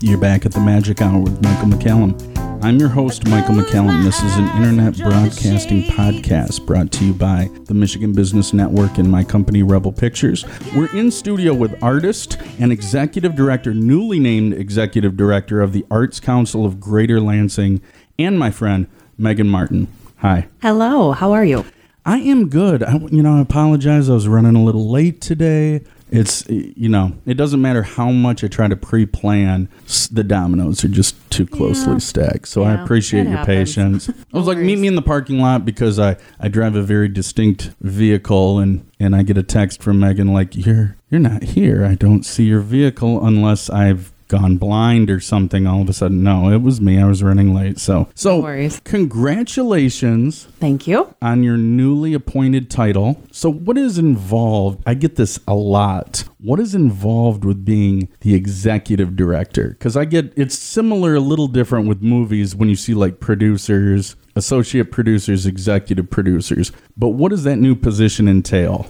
back at the Magic Hour with Michael McCallum. I'm your host, Michael McCallum. This is an internet broadcasting podcast brought to you by the Michigan Business Network and my company, Rebel Pictures. We're in studio with artist and executive director, newly named executive director of the Arts Council of Greater Lansing, and my friend, Meghan Martin. Hi. Hello, how are you? I am good. I, you know, I apologize. I was running a little late today. It's, you know, it doesn't matter how much I try to pre plan, the dominoes are just too closely Yeah. stacked. So I appreciate your happens. patience. I was like, meet me in the parking lot because I, I drive a very distinct vehicle and, and I get a text from Meghan like, you're, you're not here. I don't see your vehicle unless I've gone blind or something all of a sudden. No, it was me. I was running late. So, so No worries. congratulations Thank you. on your newly appointed title. So, what is involved? I get this a lot. What is involved with being the executive director? Because I get it's similar, a little different with movies when you see like producers, associate producers, executive producers. But what does that new position entail?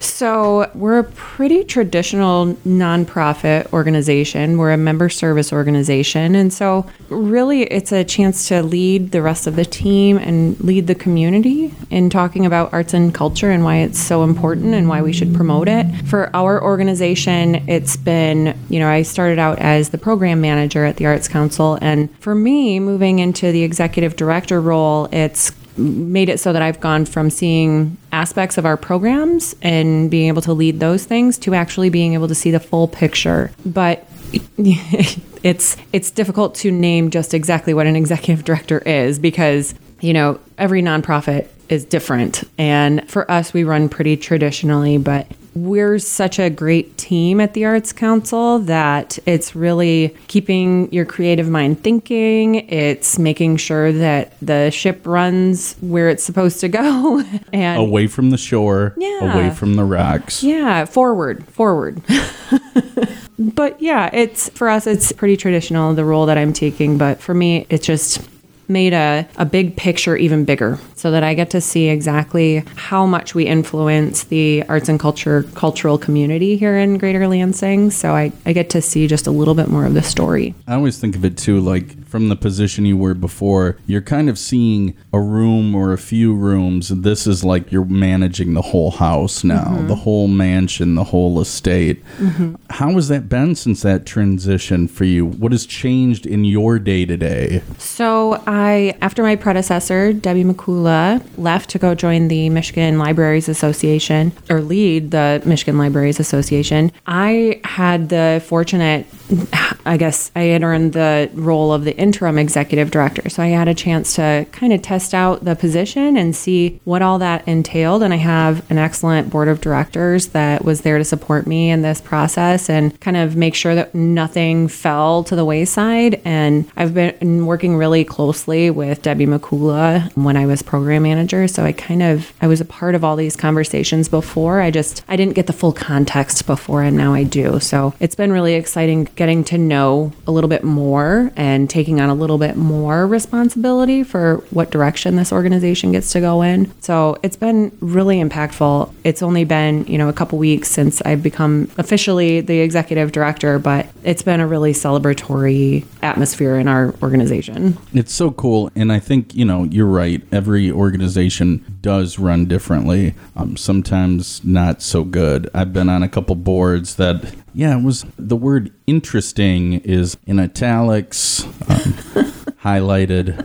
So, we're a pretty traditional nonprofit organization. We're a member service organization. And so, really, it's a chance to lead the rest of the team and lead the community in talking about arts and culture and why it's so important and why we should promote it. For our organization, it's been, you know, I started out as the program manager at the Arts Council. And for me, moving into the executive director role, it's made it so that I've gone from seeing aspects of our programs and being able to lead those things to actually being able to see the full picture. But it's it's difficult to name just exactly what an executive director is because you know every nonprofit is different and for us we run pretty traditionally but we're such a great team at the Arts Council that it's really keeping your creative mind thinking. It's making sure that the ship runs where it's supposed to go. And Away from the shore, Yeah. away from the rocks. yeah, forward, forward. but yeah, it's for us, it's pretty traditional, the role that I'm taking. But for me, it's just made a, a big picture even bigger so that I get to see exactly how much we influence the arts and culture cultural community here in Greater Lansing. So I, I get to see just a little bit more of the story. I always think of it too, like from the position you were before, you're kind of seeing a room or a few rooms. This is like you're managing the whole house now, mm-hmm. the whole mansion, the whole estate. Mm-hmm. How has that been since that transition for you? What has changed in your day to day? So I, after my predecessor, Debbie Mikula, left to go join the Michigan Libraries Association or lead the Michigan Libraries Association, I had the fortunate, I guess, I had earned the role of the interim executive director. So I had a chance to kind of test out the position and see what all that entailed. And I have an excellent board of directors that was there to support me in this process and kind of make sure that nothing fell to the wayside. And I've been working really closely with Debbie Mikula when I was program manager. So I kind of I was a part of all these conversations before. I just I didn't get the full context before and now I do. So it's been really exciting getting to know a little bit more and taking on a little bit more responsibility for what direction this organization gets to go in. So it's been really impactful. It's only been, you know, a couple weeks since I've become officially the executive director, but it's been a really celebratory atmosphere in our organization. It's so cool. And I think, you know, you're right. Every organization does run differently, um, sometimes not so good. I've been on a couple boards that, yeah, it was the word interesting is in italics, um, highlighted,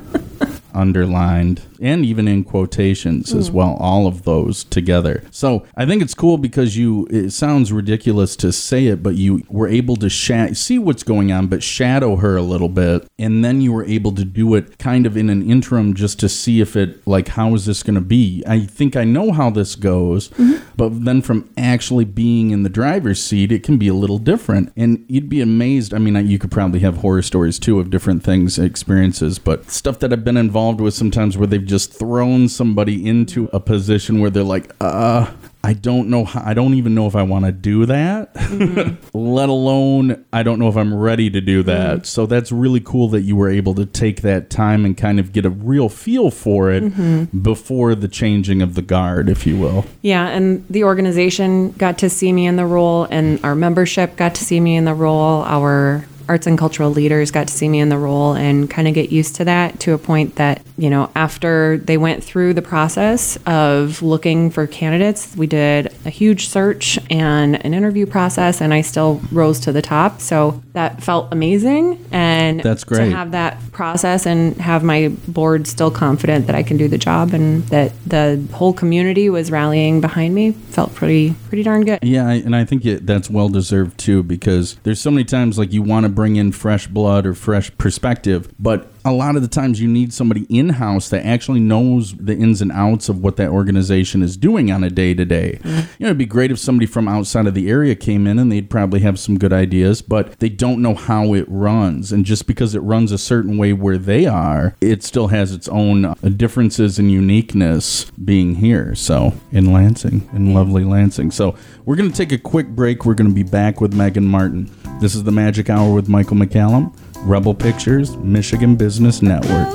underlined, and even in quotations as hmm. well, all of those together. So I think it's cool because you, it sounds ridiculous to say it, but you were able to sha- see what's going on, but shadow her a little bit. And then you were able to do it kind of in an interim just to see if it, like, how is this going to be? I think I know how this goes, mm-hmm. but then from actually being in the driver's seat, it can be a little different. And you'd be amazed. I mean, you could probably have horror stories too of different things, experiences, but stuff that I've been involved with sometimes where they've just thrown somebody into a position where they're like, uh, I don't know how, I don't even know if I want to do that, mm-hmm. let alone I don't know if I'm ready to do that. Mm. So that's really cool that you were able to take that time and kind of get a real feel for it mm-hmm. before the changing of the guard, if you will. Yeah, and the organization got to see me in the role, and our membership got to see me in the role. Our arts and cultural leaders got to see me in the role and kind of get used to that to a point that, you know, after they went through the process of looking for candidates, we did a huge search and an interview process, and I still rose to the top. So that felt amazing. And That's great. to have that process and have my board still confident that I can do the job and that the whole community was rallying behind me felt pretty pretty darn good. Yeah, and I think it, that's well deserved too because there's so many times like you want to bring in fresh blood or fresh perspective, but a lot of the times you need somebody in house that actually knows the ins and outs of what that organization is doing on a day to day. You know, it'd be great if somebody from outside of the area came in and they'd probably have some good ideas, but they don't know how it runs. And just because it runs a certain way where they are, it still has its own uh, differences and uniqueness being here. So, in Lansing, in lovely Lansing. So, we're going to take a quick break. We're going to be back with Meghan Martin. This is the Magic Hour with Michael McCallum, Rebel Pictures, Michigan Business Network.